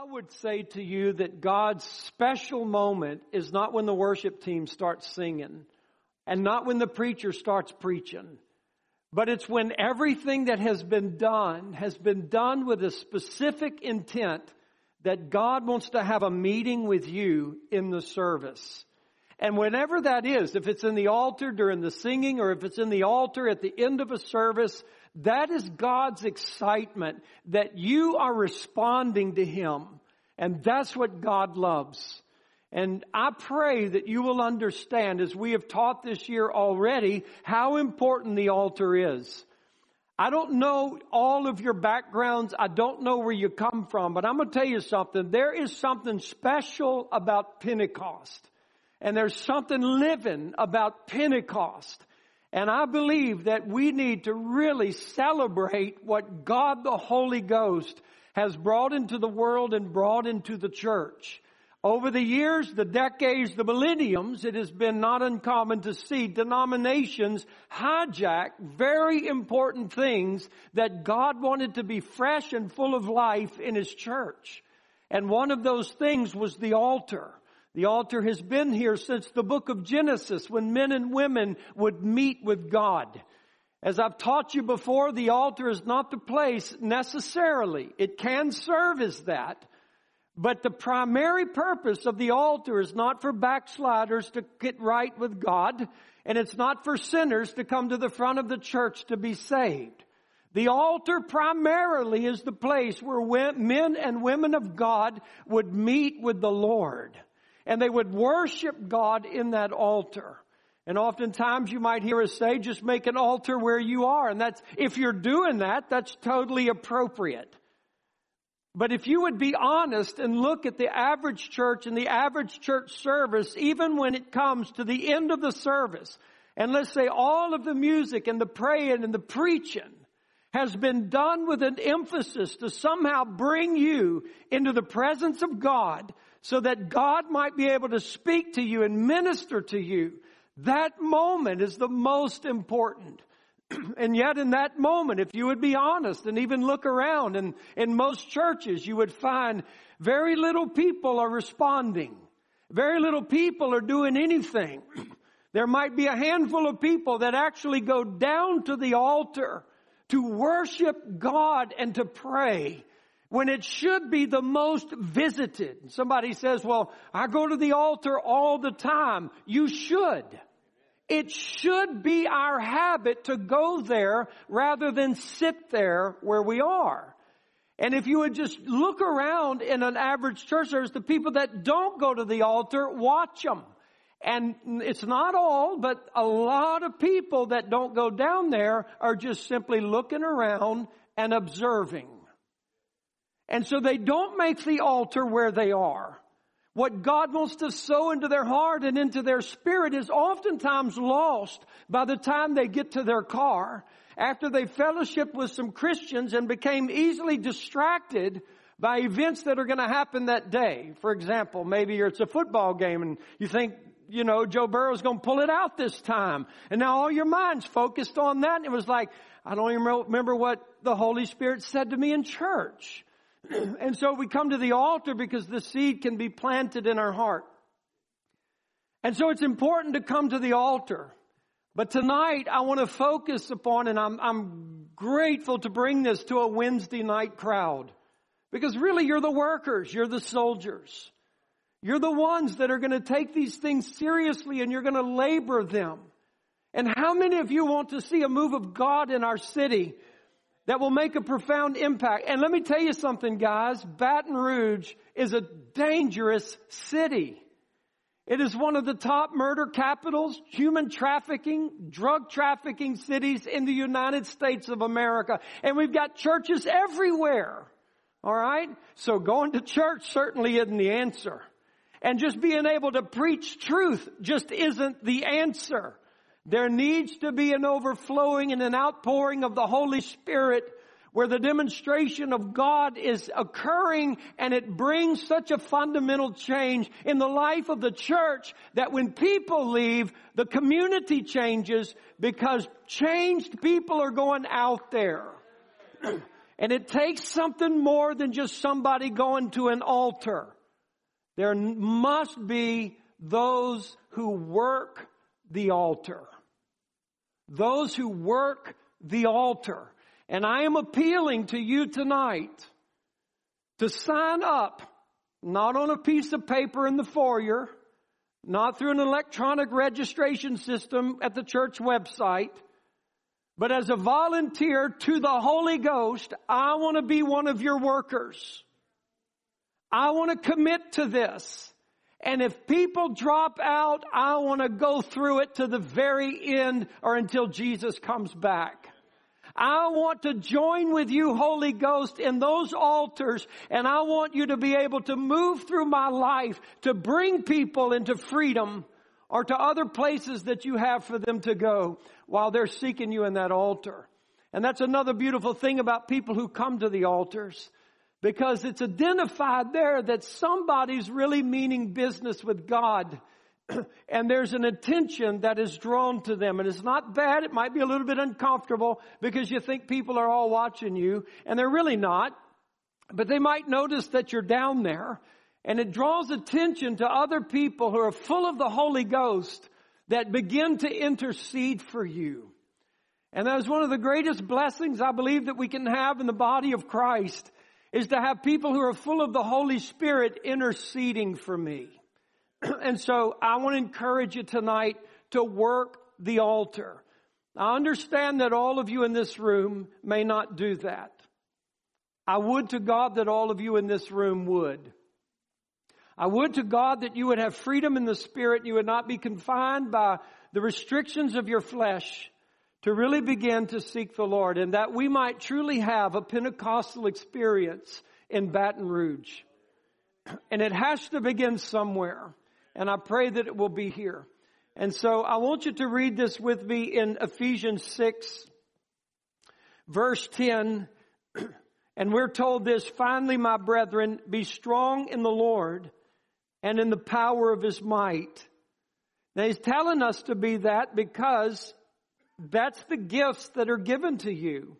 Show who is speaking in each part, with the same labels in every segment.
Speaker 1: I would say to you that God's special moment is not when the worship team starts singing and not when the preacher starts preaching, but it's when everything that has been done has been done with a specific intent that God wants to have a meeting with you in the service. And whenever that is, if it's in the altar during the singing or if it's in the altar at the end of a service, that is God's excitement that you are responding to Him. And that's what God loves. And I pray that you will understand as we have taught this year already how important the altar is. I don't know all of your backgrounds. I don't know where you come from, but I'm going to tell you something. There is something special about Pentecost. And there's something living about Pentecost. And I believe that we need to really celebrate what God the Holy Ghost has brought into the world and brought into the church. Over the years, the decades, the millenniums, it has been not uncommon to see denominations hijack very important things that God wanted to be fresh and full of life in His church. And one of those things was the altar. The altar has been here since the book of Genesis when men and women would meet with God. As I've taught you before, the altar is not the place necessarily. It can serve as that. But the primary purpose of the altar is not for backsliders to get right with God, and it's not for sinners to come to the front of the church to be saved. The altar primarily is the place where men and women of God would meet with the Lord and they would worship God in that altar. And oftentimes you might hear us say, just make an altar where you are. And that's, if you're doing that, that's totally appropriate. But if you would be honest and look at the average church and the average church service, even when it comes to the end of the service, and let's say all of the music and the praying and the preaching has been done with an emphasis to somehow bring you into the presence of God so that God might be able to speak to you and minister to you. That moment is the most important. and yet in that moment, if you would be honest and even look around and in most churches, you would find very little people are responding. Very little people are doing anything. there might be a handful of people that actually go down to the altar to worship God and to pray when it should be the most visited. Somebody says, well, I go to the altar all the time. You should. It should be our habit to go there rather than sit there where we are. And if you would just look around in an average church, there's the people that don't go to the altar, watch them. And it's not all, but a lot of people that don't go down there are just simply looking around and observing. And so they don't make the altar where they are. What God wants to sow into their heart and into their spirit is oftentimes lost by the time they get to their car after they fellowship with some Christians and became easily distracted by events that are going to happen that day. For example, maybe it's a football game and you think, you know, Joe Burrow's going to pull it out this time. And now all your mind's focused on that. And it was like, I don't even remember what the Holy Spirit said to me in church. and so we come to the altar because the seed can be planted in our heart. And so it's important to come to the altar. But tonight I want to focus upon, and I'm, I'm grateful to bring this to a Wednesday night crowd. Because really you're the workers, you're the soldiers. You're the ones that are going to take these things seriously and you're going to labor them. And how many of you want to see a move of God in our city that will make a profound impact. And let me tell you something, guys. Baton Rouge is a dangerous city. It is one of the top murder capitals, human trafficking, drug trafficking cities in the United States of America. And we've got churches everywhere. Alright? So going to church certainly isn't the answer. And just being able to preach truth just isn't the answer. There needs to be an overflowing and an outpouring of the Holy Spirit where the demonstration of God is occurring and it brings such a fundamental change in the life of the church that when people leave, the community changes because changed people are going out there. And it takes something more than just somebody going to an altar. There must be those who work the altar. Those who work the altar. And I am appealing to you tonight to sign up, not on a piece of paper in the foyer, not through an electronic registration system at the church website, but as a volunteer to the Holy Ghost, I want to be one of your workers. I want to commit to this. And if people drop out, I want to go through it to the very end or until Jesus comes back. I want to join with you, Holy Ghost, in those altars, and I want you to be able to move through my life to bring people into freedom or to other places that you have for them to go while they're seeking you in that altar. And that's another beautiful thing about people who come to the altars because it's identified there that somebody's really meaning business with God and there's an attention that is drawn to them. And it's not bad. It might be a little bit uncomfortable because you think people are all watching you and they're really not. But they might notice that you're down there and it draws attention to other people who are full of the Holy Ghost that begin to intercede for you. And that is one of the greatest blessings I believe that we can have in the body of Christ is to have people who are full of the Holy Spirit interceding for me. and so I want to encourage you tonight to work the altar. I understand that all of you in this room may not do that. I would to God that all of you in this room would. I would to God that you would have freedom in the spirit, and you would not be confined by the restrictions of your flesh to really begin to seek the Lord and that we might truly have a Pentecostal experience in Baton Rouge. And it has to begin somewhere and I pray that it will be here. And so I want you to read this with me in Ephesians 6, verse 10. And we're told this, finally, my brethren, be strong in the Lord and in the power of his might. Now he's telling us to be that because that's the gifts that are given to you.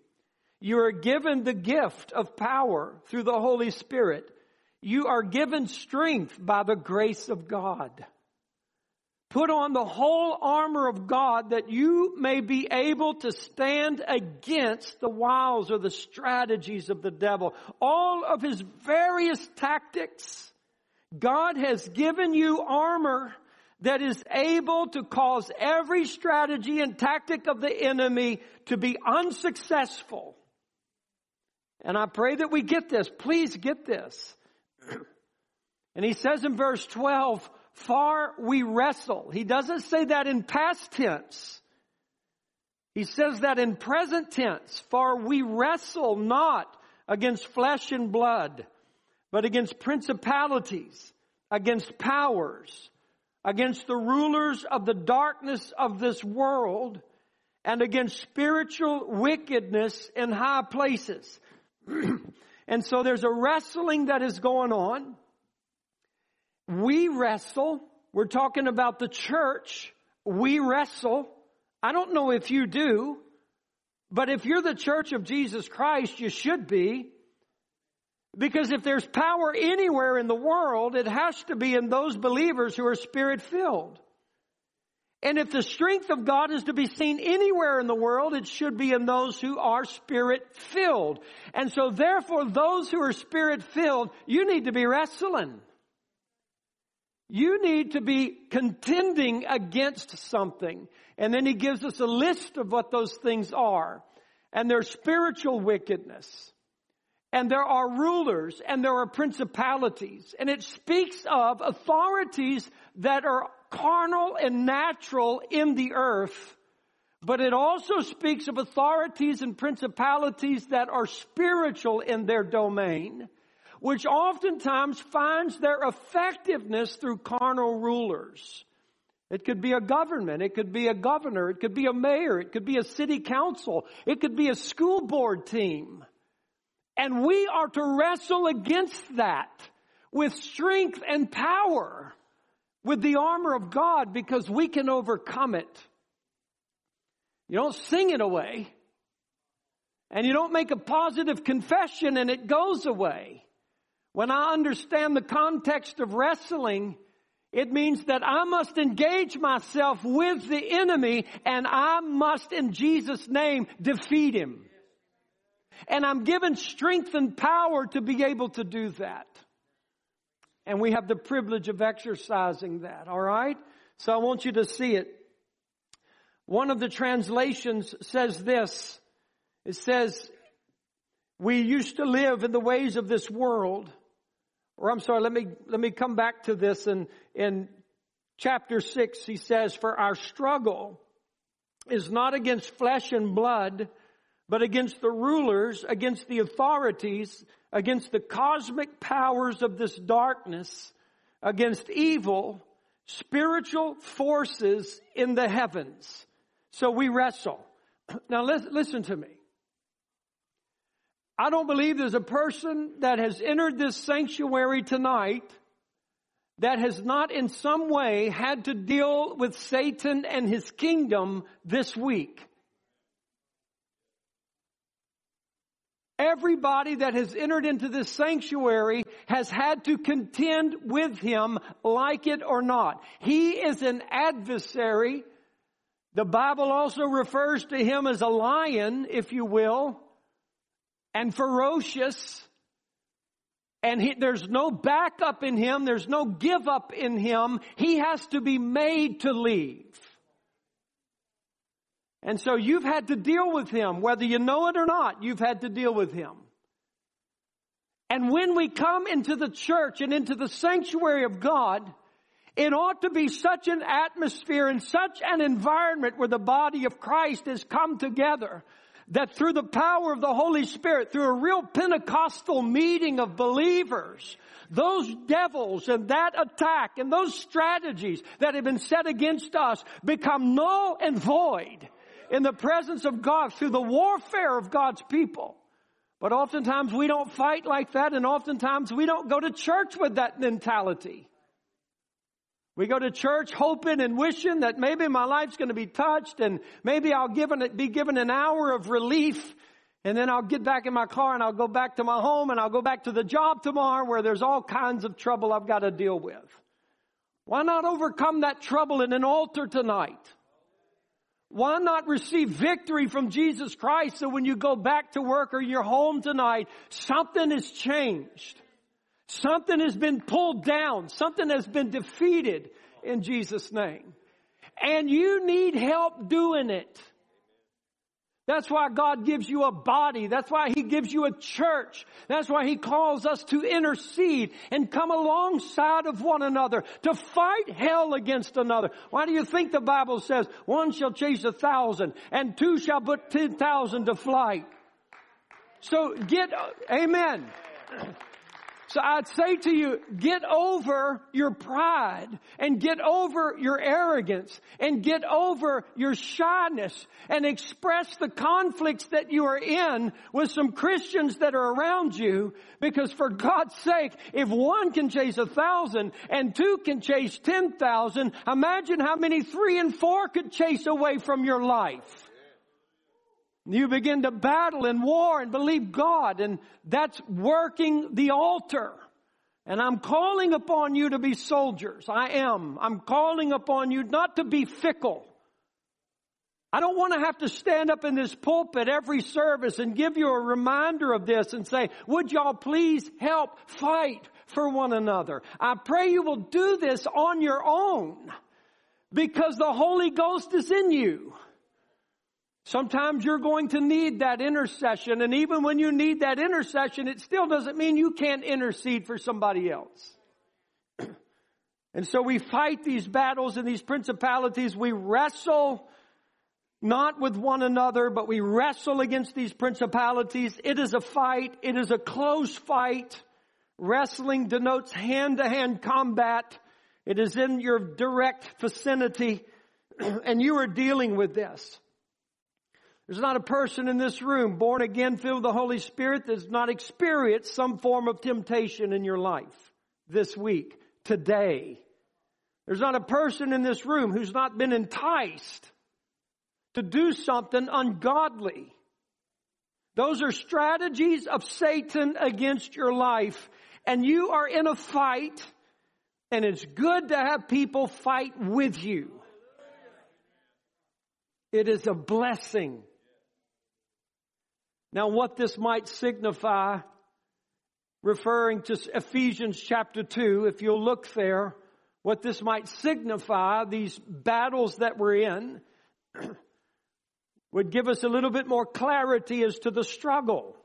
Speaker 1: You are given the gift of power through the Holy Spirit. You are given strength by the grace of God. Put on the whole armor of God that you may be able to stand against the wiles or the strategies of the devil. All of his various tactics. God has given you armor that is able to cause every strategy and tactic of the enemy to be unsuccessful. And I pray that we get this. Please get this. And he says in verse 12, far we wrestle. He doesn't say that in past tense. He says that in present tense, for we wrestle not against flesh and blood, but against principalities, against powers, against the rulers of the darkness of this world, and against spiritual wickedness in high places. And so there's a wrestling that is going on. We wrestle. We're talking about the church. We wrestle. I don't know if you do, but if you're the church of Jesus Christ, you should be. Because if there's power anywhere in the world, it has to be in those believers who are spirit filled. And if the strength of God is to be seen anywhere in the world, it should be in those who are spirit filled. And so therefore, those who are spirit filled, you need to be wrestling. You need to be contending against something. And then he gives us a list of what those things are. And there's spiritual wickedness. And there are rulers and there are principalities. And it speaks of authorities that are carnal and natural in the earth, but it also speaks of authorities and principalities that are spiritual in their domain, which oftentimes finds their effectiveness through carnal rulers. It could be a government. It could be a governor. It could be a mayor. It could be a city council. It could be a school board team. And we are to wrestle against that with strength and power with the armor of God because we can overcome it. You don't sing it away. And you don't make a positive confession and it goes away. When I understand the context of wrestling, it means that I must engage myself with the enemy and I must in Jesus name defeat him. And I'm given strength and power to be able to do that. And we have the privilege of exercising that, alright? So I want you to see it. One of the translations says this. It says, we used to live in the ways of this world. Or I'm sorry, let me, let me come back to this And in chapter six. He says, for our struggle is not against flesh and blood, but against the rulers, against the authorities, against the cosmic powers of this darkness, against evil, spiritual forces in the heavens. So we wrestle. Now listen to me. I don't believe there's a person that has entered this sanctuary tonight that has not in some way had to deal with Satan and his kingdom this week. Everybody that has entered into this sanctuary has had to contend with him, like it or not. He is an adversary. The Bible also refers to him as a lion, if you will, and ferocious. And he, there's no backup in him. There's no give up in him. He has to be made to leave. And so you've had to deal with him, whether you know it or not, you've had to deal with him. And when we come into the church and into the sanctuary of God, it ought to be such an atmosphere and such an environment where the body of Christ has come together that through the power of the Holy Spirit, through a real Pentecostal meeting of believers, those devils and that attack and those strategies that have been set against us become null and void in the presence of God through the warfare of God's people. But oftentimes we don't fight like that and oftentimes we don't go to church with that mentality. We go to church hoping and wishing that maybe my life's going to be touched and maybe I'll be given an hour of relief and then I'll get back in my car and I'll go back to my home and I'll go back to the job tomorrow where there's all kinds of trouble I've got to deal with. Why not overcome that trouble in an altar tonight? Why not receive victory from Jesus Christ so when you go back to work or you're home tonight, something has changed. Something has been pulled down. Something has been defeated in Jesus' name. And you need help doing it. That's why God gives you a body. That's why He gives you a church. That's why He calls us to intercede and come alongside of one another to fight hell against another. Why do you think the Bible says one shall chase a thousand and two shall put ten thousand to flight? So get, amen. So I'd say to you, get over your pride and get over your arrogance and get over your shyness and express the conflicts that you are in with some Christians that are around you because for God's sake, if one can chase a thousand and two can chase ten thousand, imagine how many three and four could chase away from your life. You begin to battle and war and believe God and that's working the altar. And I'm calling upon you to be soldiers. I am. I'm calling upon you not to be fickle. I don't want to have to stand up in this pulpit every service and give you a reminder of this and say, would y'all please help fight for one another? I pray you will do this on your own because the Holy Ghost is in you. Sometimes you're going to need that intercession, and even when you need that intercession, it still doesn't mean you can't intercede for somebody else. and so we fight these battles and these principalities. We wrestle not with one another, but we wrestle against these principalities. It is a fight. It is a close fight. Wrestling denotes hand to hand combat. It is in your direct vicinity, and you are dealing with this. There's not a person in this room born again, filled with the Holy Spirit that's not experienced some form of temptation in your life this week, today. There's not a person in this room who's not been enticed to do something ungodly. Those are strategies of Satan against your life. And you are in a fight, and it's good to have people fight with you. It is a blessing. Now, what this might signify, referring to Ephesians chapter 2, if you'll look there, what this might signify, these battles that we're in, would give us a little bit more clarity as to the struggle.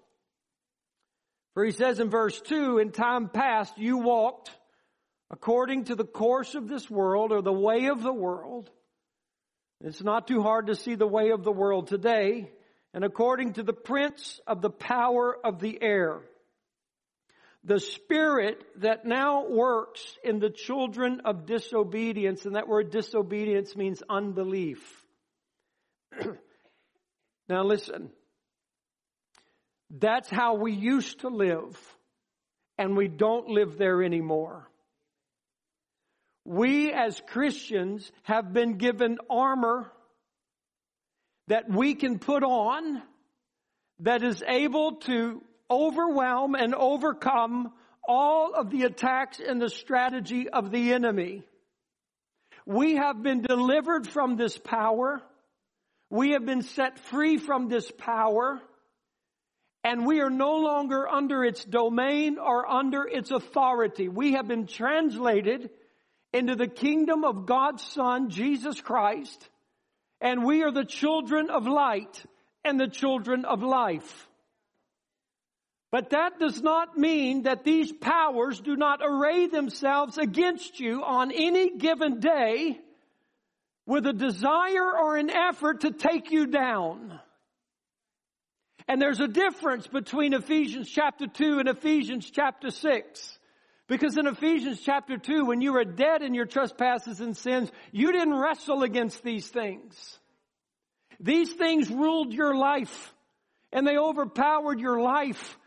Speaker 1: For he says in verse 2, in time past you walked according to the course of this world or the way of the world. It's not too hard to see the way of the world today. And according to the prince of the power of the air, the spirit that now works in the children of disobedience, and that word disobedience means unbelief. now listen. That's how we used to live, and we don't live there anymore. We as Christians have been given armor that we can put on that is able to overwhelm and overcome all of the attacks and the strategy of the enemy. We have been delivered from this power. We have been set free from this power. And we are no longer under its domain or under its authority. We have been translated into the kingdom of God's Son, Jesus Christ. And we are the children of light and the children of life. But that does not mean that these powers do not array themselves against you on any given day with a desire or an effort to take you down. And there's a difference between Ephesians chapter 2 and Ephesians chapter 6. Because in Ephesians chapter 2, when you were dead in your trespasses and sins, you didn't wrestle against these things. These things ruled your life and they overpowered your life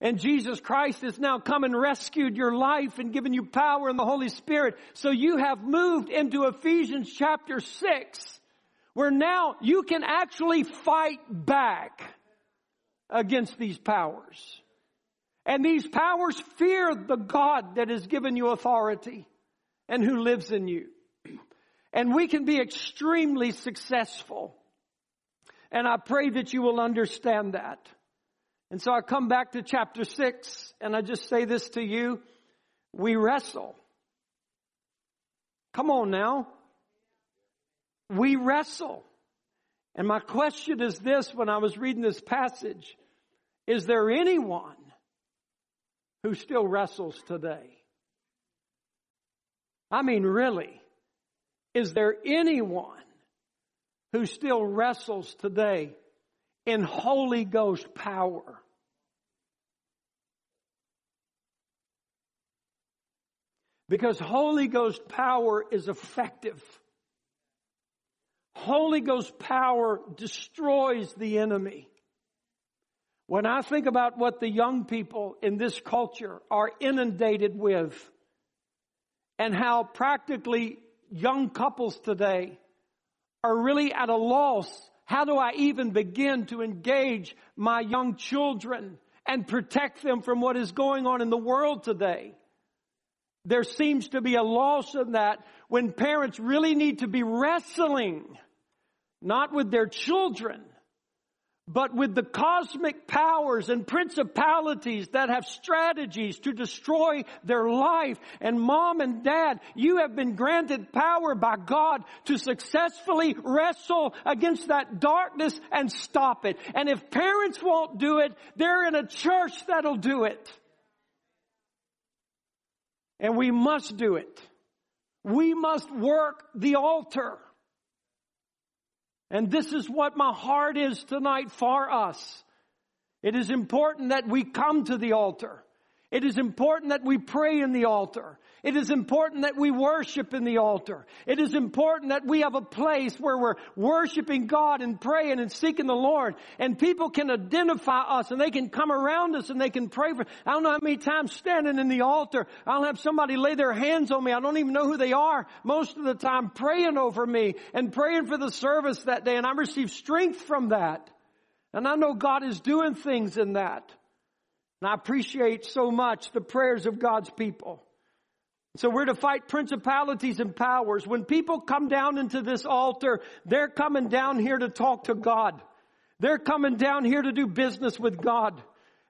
Speaker 1: and Jesus Christ has now come and rescued your life and given you power in the Holy Spirit. So you have moved into Ephesians chapter 6, where now you can actually fight back against these powers. And these powers fear the God that has given you authority and who lives in you. And we can be extremely successful. And I pray that you will understand that. And so I come back to chapter six and I just say this to you. We wrestle. Come on now. We wrestle. And my question is this when I was reading this passage. Is there anyone who still wrestles today? I mean, really. Is there anyone who still wrestles today? in Holy Ghost power. Because Holy Ghost power is effective. Holy Ghost power destroys the enemy. When I think about what the young people in this culture are inundated with and how practically young couples today are really at a loss how do I even begin to engage my young children and protect them from what is going on in the world today? There seems to be a loss in that when parents really need to be wrestling, not with their children, but with the cosmic powers and principalities that have strategies to destroy their life. And mom and dad, you have been granted power by God to successfully wrestle against that darkness and stop it. And if parents won't do it, they're in a church that'll do it. And we must do it. We must work the altar. And this is what my heart is tonight for us. It is important that we come to the altar. It is important that we pray in the altar. It is important that we worship in the altar. It is important that we have a place where we're worshiping God and praying and seeking the Lord. And people can identify us and they can come around us and they can pray for. I don't know how many times standing in the altar, I'll have somebody lay their hands on me. I don't even know who they are most of the time praying over me and praying for the service that day. And I receive strength from that. And I know God is doing things in that. And I appreciate so much the prayers of God's people. So we're to fight principalities and powers. When people come down into this altar, they're coming down here to talk to God. They're coming down here to do business with God.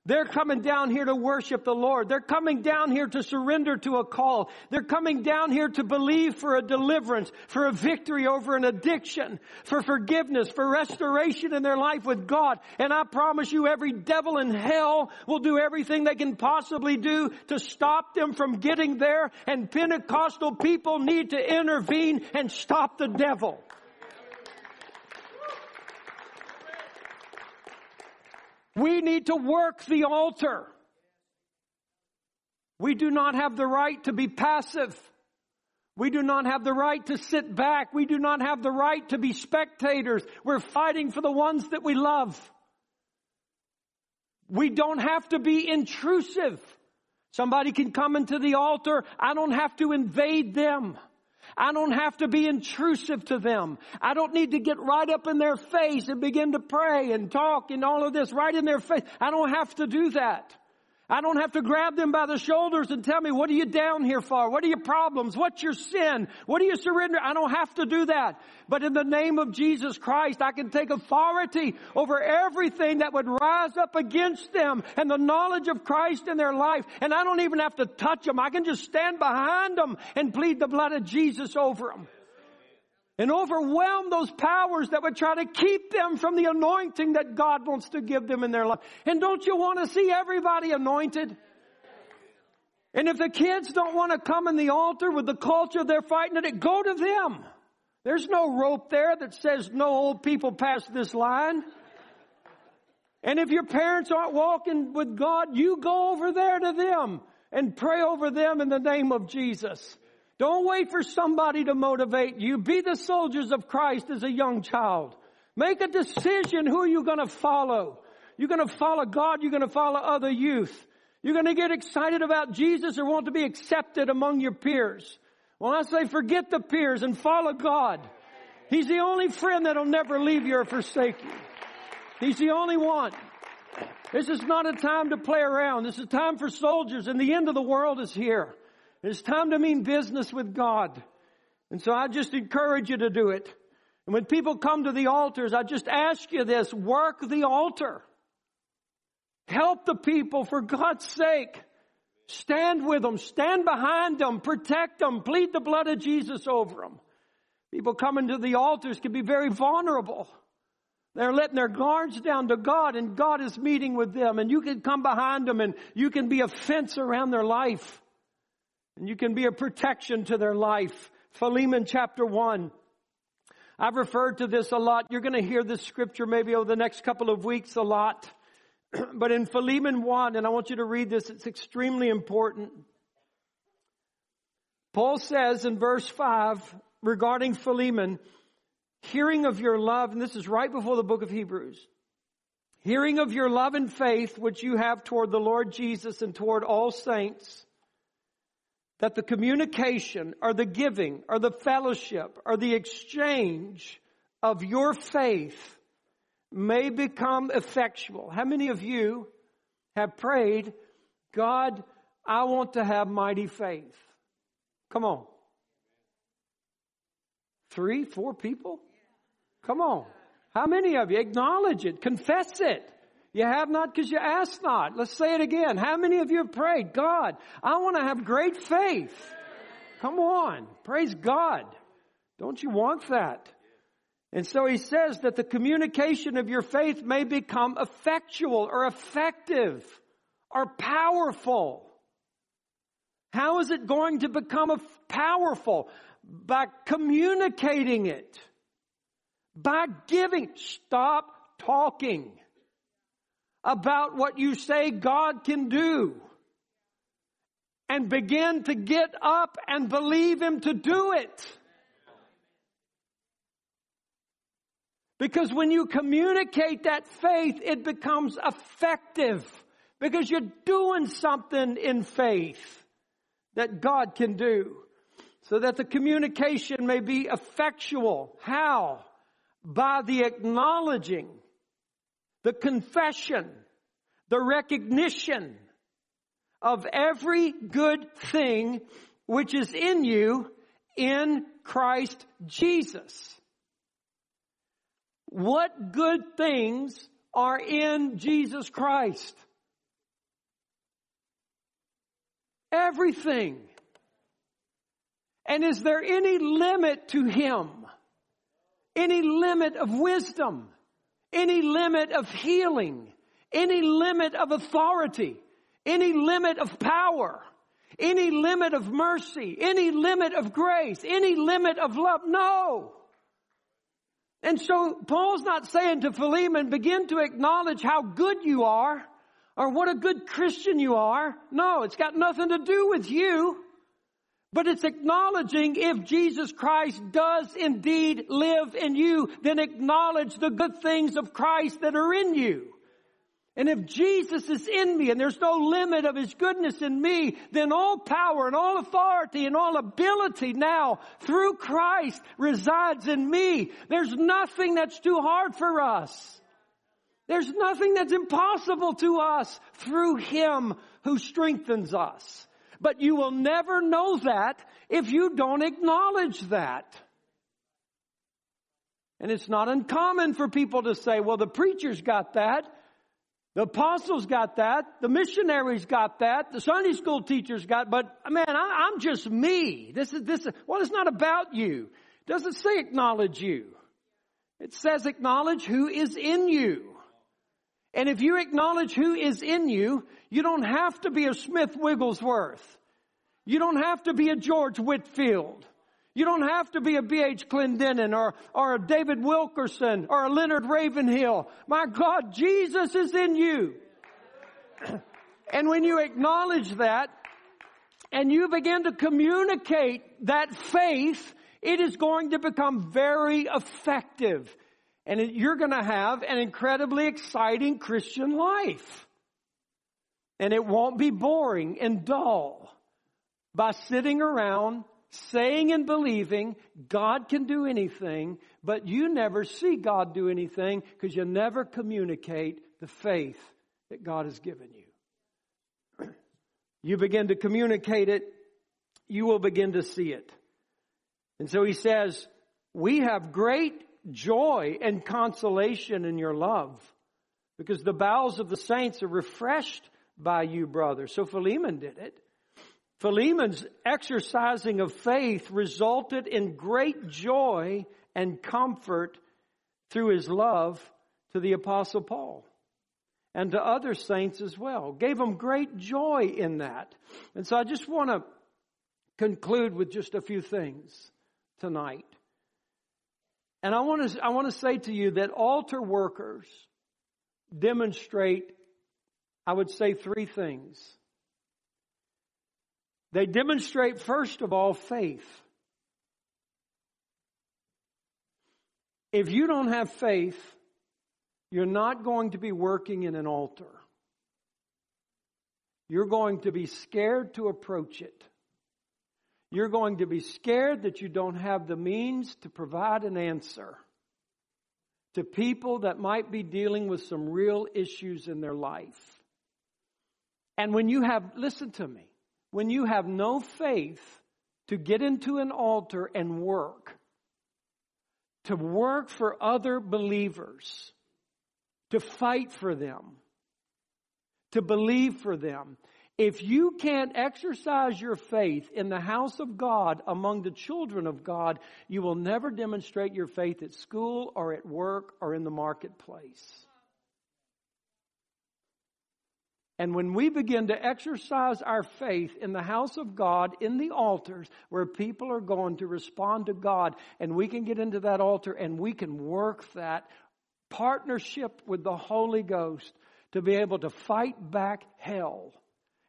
Speaker 1: They're coming down here to worship the Lord. They're coming down here to surrender to a call. They're coming down here to believe for a deliverance, for a victory over an addiction, for forgiveness, for restoration in their life with God. And I promise you every devil in hell will do everything they can possibly do to stop them from getting there. And Pentecostal people need to intervene and stop the devil. We need to work the altar. We do not have the right to be passive. We do not have the right to sit back. We do not have the right to be spectators. We're fighting for the ones that we love. We don't have to be intrusive. Somebody can come into the altar. I don't have to invade them. I don't have to be intrusive to them. I don't need to get right up in their face and begin to pray and talk and all of this right in their face. I don't have to do that. I don't have to grab them by the shoulders and tell me, what are you down here for? What are your problems? What's your sin? What do you surrender? I don't have to do that. But in the name of Jesus Christ, I can take authority over everything that would rise up against them and the knowledge of Christ in their life. And I don't even have to touch them. I can just stand behind them and plead the blood of Jesus over them and overwhelm those powers that would try to keep them from the anointing that God wants to give them in their life. And don't you want to see everybody anointed? And if the kids don't want to come in the altar with the culture they're fighting it, go to them. There's no rope there that says no old people pass this line. And if your parents aren't walking with God, you go over there to them and pray over them in the name of Jesus. Don't wait for somebody to motivate you. Be the soldiers of Christ as a young child. Make a decision who you're going to follow. You're going to follow God. You're going to follow other youth. You're going to get excited about Jesus or want to be accepted among your peers. Well, I say forget the peers and follow God. He's the only friend that'll never leave you or forsake you. He's the only one. This is not a time to play around. This is a time for soldiers and the end of the world is here. It's time to mean business with God. And so I just encourage you to do it. And when people come to the altars, I just ask you this, work the altar. Help the people for God's sake. Stand with them, stand behind them, protect them, plead the blood of Jesus over them. People coming to the altars can be very vulnerable. They're letting their guards down to God and God is meeting with them and you can come behind them and you can be a fence around their life. And you can be a protection to their life. Philemon chapter 1. I've referred to this a lot. You're going to hear this scripture maybe over the next couple of weeks a lot. but in Philemon 1, and I want you to read this, it's extremely important. Paul says in verse 5 regarding Philemon, hearing of your love, and this is right before the book of Hebrews, hearing of your love and faith which you have toward the Lord Jesus and toward all saints, that the communication or the giving or the fellowship or the exchange of your faith may become effectual. How many of you have prayed, God, I want to have mighty faith? Come on. Three, four people? Come on. How many of you acknowledge it? Confess it. You have not because you ask not. Let's say it again. How many of you have prayed? God, I want to have great faith. Come on. Praise God. Don't you want that? And so he says that the communication of your faith may become effectual or effective or powerful. How is it going to become powerful? By communicating it. By giving. Stop talking about what you say God can do and begin to get up and believe Him to do it. Because when you communicate that faith, it becomes effective because you're doing something in faith that God can do so that the communication may be effectual. How? By the acknowledging the confession, the recognition of every good thing which is in you in Christ Jesus. What good things are in Jesus Christ? Everything. And is there any limit to Him? Any limit of wisdom? Any limit of healing? Any limit of authority? Any limit of power? Any limit of mercy? Any limit of grace? Any limit of love? No. And so Paul's not saying to Philemon, begin to acknowledge how good you are or what a good Christian you are. No, it's got nothing to do with you. But it's acknowledging if Jesus Christ does indeed live in you, then acknowledge the good things of Christ that are in you. And if Jesus is in me and there's no limit of His goodness in me, then all power and all authority and all ability now through Christ resides in me. There's nothing that's too hard for us. There's nothing that's impossible to us through Him who strengthens us. But you will never know that if you don't acknowledge that. And it's not uncommon for people to say, well, the preacher's got that. The apostles got that. The missionaries got that. The Sunday school teachers got, but man, I, am just me. This is, this is, well, it's not about you. It doesn't say acknowledge you. It says acknowledge who is in you. And if you acknowledge who is in you, you don't have to be a Smith Wigglesworth. You don't have to be a George Whitefield. You don't have to be a B.H. Clendennen or, or a David Wilkerson or a Leonard Ravenhill. My God, Jesus is in you. and when you acknowledge that and you begin to communicate that faith, it is going to become very effective. And you're going to have an incredibly exciting Christian life. And it won't be boring and dull by sitting around saying and believing God can do anything, but you never see God do anything because you never communicate the faith that God has given you. You begin to communicate it, you will begin to see it. And so he says, we have great joy and consolation in your love because the bowels of the saints are refreshed by you, brother. So Philemon did it. Philemon's exercising of faith resulted in great joy and comfort through his love to the apostle Paul and to other saints as well. Gave him great joy in that. And so I just want to conclude with just a few things tonight. And I want to, I want to say to you that altar workers demonstrate, I would say, three things. They demonstrate, first of all, faith. If you don't have faith, you're not going to be working in an altar. You're going to be scared to approach it. You're going to be scared that you don't have the means to provide an answer to people that might be dealing with some real issues in their life. And when you have, listen to me, when you have no faith to get into an altar and work, to work for other believers, to fight for them, to believe for them. If you can't exercise your faith in the house of God among the children of God, you will never demonstrate your faith at school or at work or in the marketplace. And when we begin to exercise our faith in the house of God, in the altars, where people are going to respond to God, and we can get into that altar and we can work that partnership with the Holy Ghost to be able to fight back hell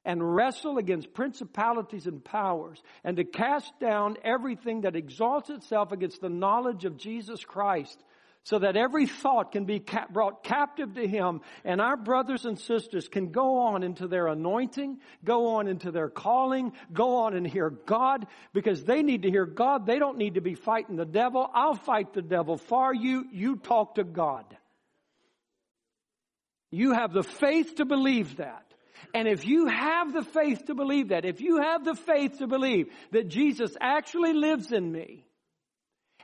Speaker 1: and wrestle against principalities and powers and to cast down everything that exalts itself against the knowledge of Jesus Christ so that every thought can be brought captive to Him and our brothers and sisters can go on into their anointing, go on into their calling, go on and hear God because they need to hear God. They don't need to be fighting the devil. I'll fight the devil for you. You talk to God. You have the faith to believe that. And if you have the faith to believe that, if you have the faith to believe that Jesus actually lives in me,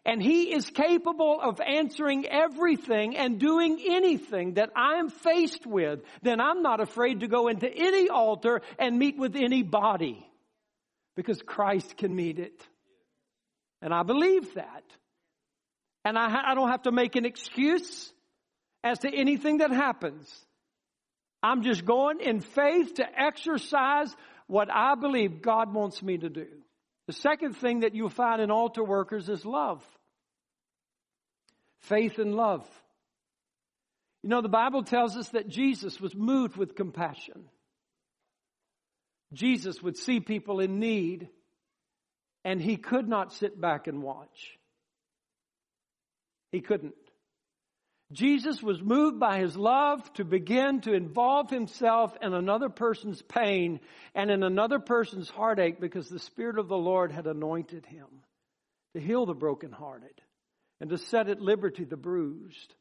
Speaker 1: and He is capable of answering everything and doing anything that I am faced with, then I'm not afraid to go into any altar and meet with anybody because Christ can meet it. And I believe that. And I, I don't have to make an excuse as to anything that happens. I'm just going in faith to exercise what I believe God wants me to do. The second thing that you'll find in altar workers is love. Faith and love. You know, the Bible tells us that Jesus was moved with compassion. Jesus would see people in need and he could not sit back and watch. He couldn't. Jesus was moved by his love to begin to involve himself in another person's pain and in another person's heartache because the Spirit of the Lord had anointed him to heal the brokenhearted and to set at liberty the bruised.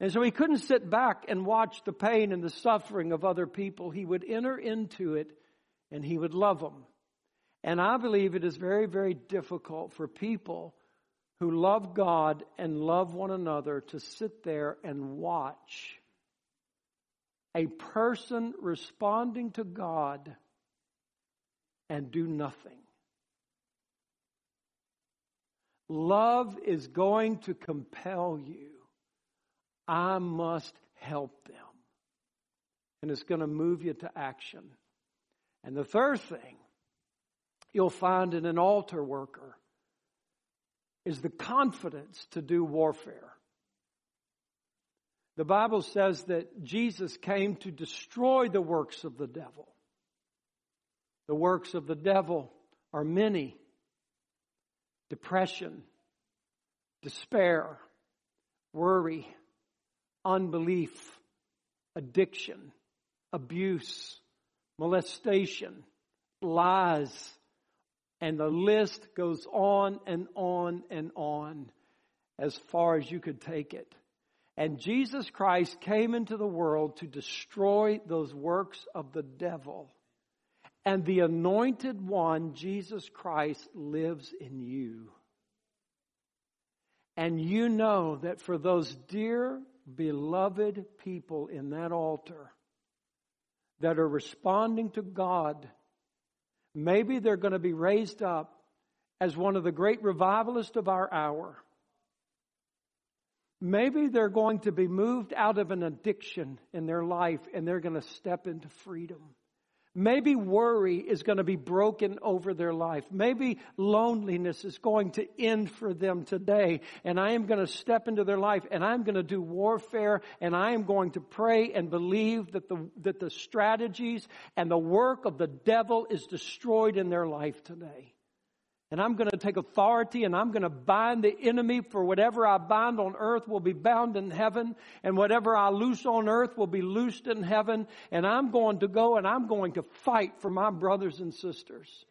Speaker 1: And so he couldn't sit back and watch the pain and the suffering of other people. He would enter into it and he would love them. And I believe it is very, very difficult for people who love God and love one another to sit there and watch a person responding to God and do nothing. Love is going to compel you. I must help them. And it's going to move you to action. And the third thing you'll find in an altar worker is the confidence to do warfare. The Bible says that Jesus came to destroy the works of the devil. The works of the devil are many depression, despair, worry, unbelief, addiction, abuse, molestation, lies, and the list goes on and on and on as far as you could take it. And Jesus Christ came into the world to destroy those works of the devil. And the anointed one, Jesus Christ, lives in you. And you know that for those dear, beloved people in that altar that are responding to God Maybe they're going to be raised up as one of the great revivalists of our hour. Maybe they're going to be moved out of an addiction in their life and they're going to step into freedom. Maybe worry is going to be broken over their life. Maybe loneliness is going to end for them today. And I am going to step into their life and I'm going to do warfare and I am going to pray and believe that the, that the strategies and the work of the devil is destroyed in their life today. And I'm going to take authority and I'm going to bind the enemy for whatever I bind on earth will be bound in heaven and whatever I loose on earth will be loosed in heaven. And I'm going to go and I'm going to fight for my brothers and sisters.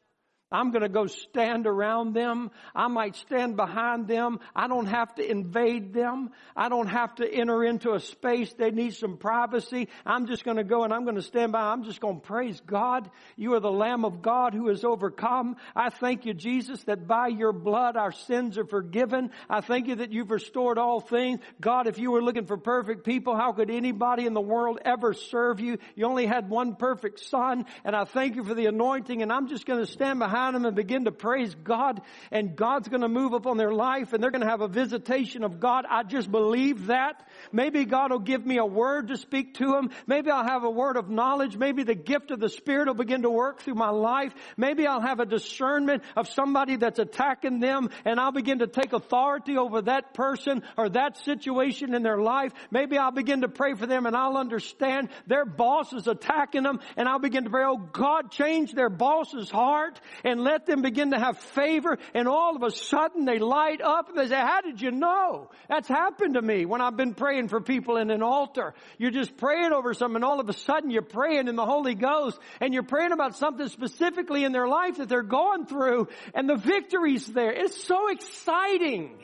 Speaker 1: I'm going to go stand around them. I might stand behind them. I don't have to invade them. I don't have to enter into a space. They need some privacy. I'm just going to go and I'm going to stand by. I'm just going to praise God. You are the Lamb of God who has overcome. I thank you, Jesus, that by your blood our sins are forgiven. I thank you that you've restored all things. God, if you were looking for perfect people, how could anybody in the world ever serve you? You only had one perfect son. And I thank you for the anointing. And I'm just going to stand behind behind them and begin to praise God and God's going to move upon their life and they're going to have a visitation of God. I just believe that. Maybe God will give me a word to speak to them. Maybe I'll have a word of knowledge. Maybe the gift of the Spirit will begin to work through my life. Maybe I'll have a discernment of somebody that's attacking them and I'll begin to take authority over that person or that situation in their life. Maybe I'll begin to pray for them and I'll understand their boss is attacking them and I'll begin to pray, oh God, change their boss's heart and let them begin to have favor and all of a sudden they light up and they say, how did you know? That's happened to me when I've been praying for people in an altar. You're just praying over something and all of a sudden you're praying in the Holy Ghost and you're praying about something specifically in their life that they're going through and the victory's there. It's so exciting.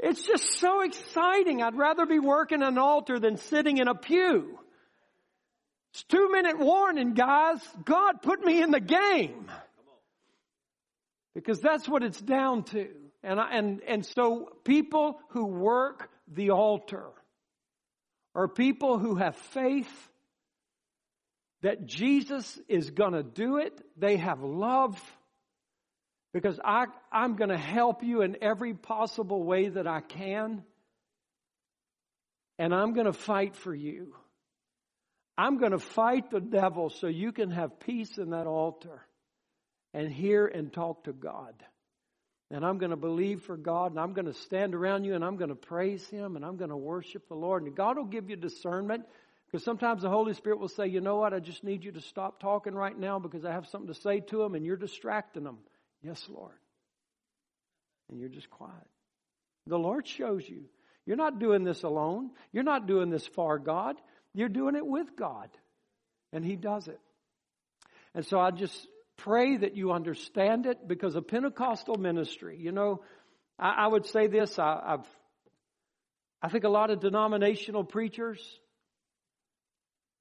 Speaker 1: It's just so exciting. I'd rather be working an altar than sitting in a pew. It's two minute warning, guys. God put me in the game. Because that's what it's down to. And, I, and, and so people who work the altar are people who have faith that Jesus is going to do it. They have love because I, I'm going to help you in every possible way that I can. And I'm going to fight for you. I'm going to fight the devil so you can have peace in that altar and hear and talk to God. And I'm going to believe for God and I'm going to stand around you and I'm going to praise Him and I'm going to worship the Lord. And God will give you discernment because sometimes the Holy Spirit will say, you know what, I just need you to stop talking right now because I have something to say to them and you're distracting them. Yes, Lord. And you're just quiet. The Lord shows you. You're not doing this alone. You're not doing this for God. You're doing it with God. And He does it. And so I just pray that you understand it because a Pentecostal ministry, you know, I, I would say this, I, I've, I think a lot of denominational preachers,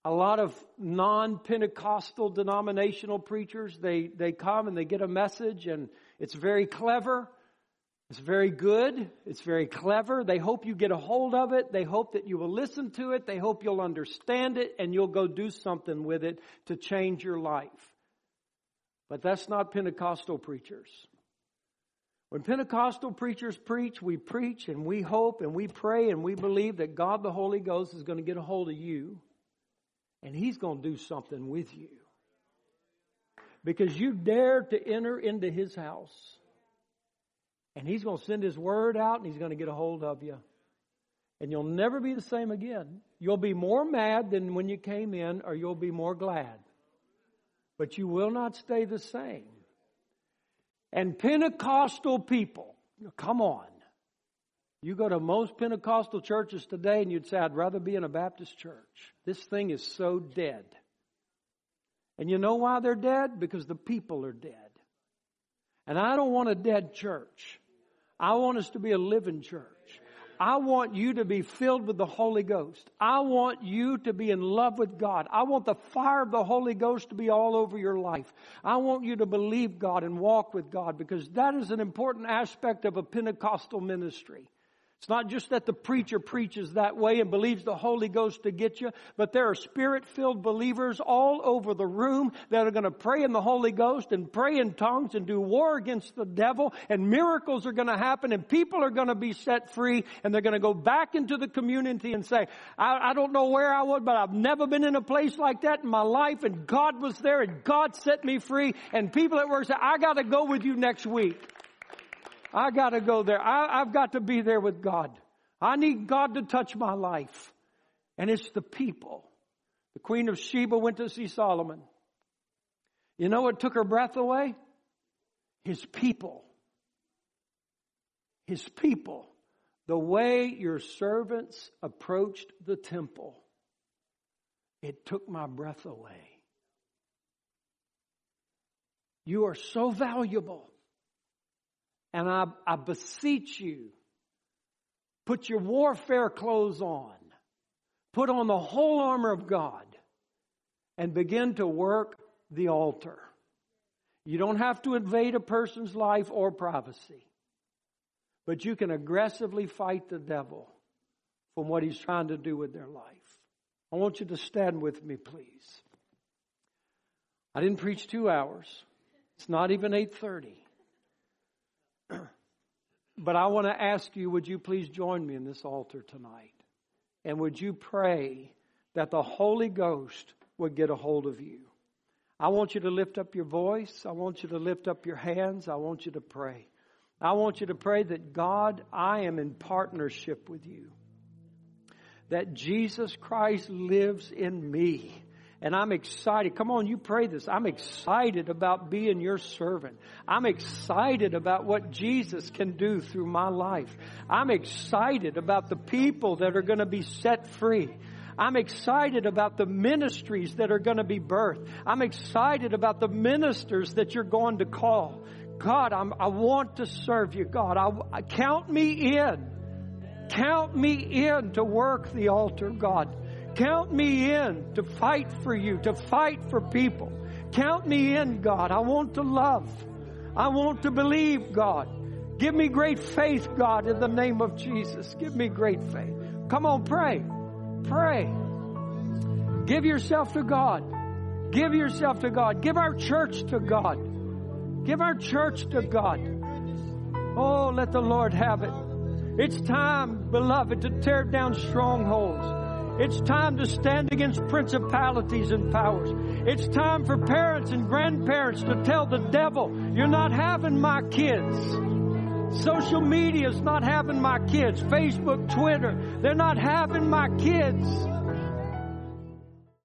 Speaker 1: a lot of non-Pentecostal denominational preachers, they, they come and they get a message and it's very clever. It's very good. It's very clever. They hope you get a hold of it. They hope that you will listen to it. They hope you'll understand it and you'll go do something with it to change your life. But that's not Pentecostal preachers. When Pentecostal preachers preach, we preach and we hope and we pray and we believe that God the Holy Ghost is going to get a hold of you and He's going to do something with you. Because you dare to enter into His house. And He's going to send His word out and He's going to get a hold of you. And you'll never be the same again. You'll be more mad than when you came in, or you'll be more glad. But you will not stay the same. And Pentecostal people, come on. You go to most Pentecostal churches today and you'd say, I'd rather be in a Baptist church. This thing is so dead. And you know why they're dead? Because the people are dead. And I don't want a dead church. I want us to be a living church. I want you to be filled with the Holy Ghost. I want you to be in love with God. I want the fire of the Holy Ghost to be all over your life. I want you to believe God and walk with God because that is an important aspect of a Pentecostal ministry. It's not just that the preacher preaches that way and believes the Holy Ghost to get you, but there are spirit filled believers all over the room that are going to pray in the Holy Ghost and pray in tongues and do war against the devil and miracles are going to happen and people are going to be set free and they're going to go back into the community and say, I, I don't know where I was, but I've never been in a place like that in my life and God was there and God set me free and people at work say, I got to go with you next week. I got to go there. I, have got to be there with God. I need God to touch my life. And it's the people. The Queen of Sheba went to see Solomon. You know what took her breath away? His people. His people. The way your servants approached the temple, it took my breath away. You are so valuable. And I, I beseech you, put your warfare clothes on, put on the whole armor of God, and begin to work the altar. You don't have to invade a person's life or privacy, but you can aggressively fight the devil from what he's trying to do with their life. I want you to stand with me, please. I didn't preach two hours. It's not even 830. But I want to ask you, would you please join me in this altar tonight? And would you pray that the Holy Ghost would get a hold of you? I want you to lift up your voice. I want you to lift up your hands. I want you to pray. I want you to pray that God, I am in partnership with you. That Jesus Christ lives in me and I'm excited. Come on, you pray this. I'm excited about being your servant. I'm excited about what Jesus can do through my life. I'm excited about the people that are going to be set free. I'm excited about the ministries that are going to be birthed. I'm excited about the ministers that you're going to call. God, I'm, i want to serve you, God. I, I, count me in. Count me in to work the altar, God. Count me in to fight for you, to fight for people. Count me in, God. I want to love. I want to believe, God. Give me great faith, God, in the name of Jesus. Give me great faith. Come on, pray. Pray. Give yourself to God. Give yourself to God. Give our church to God. Give our church to God. Oh, let the Lord have it. It's time, beloved, to tear down strongholds. It's time to stand against principalities and powers. It's time for parents and grandparents to tell the devil, you're not having my kids. Social media is not having my kids. Facebook, Twitter, they're not having my kids.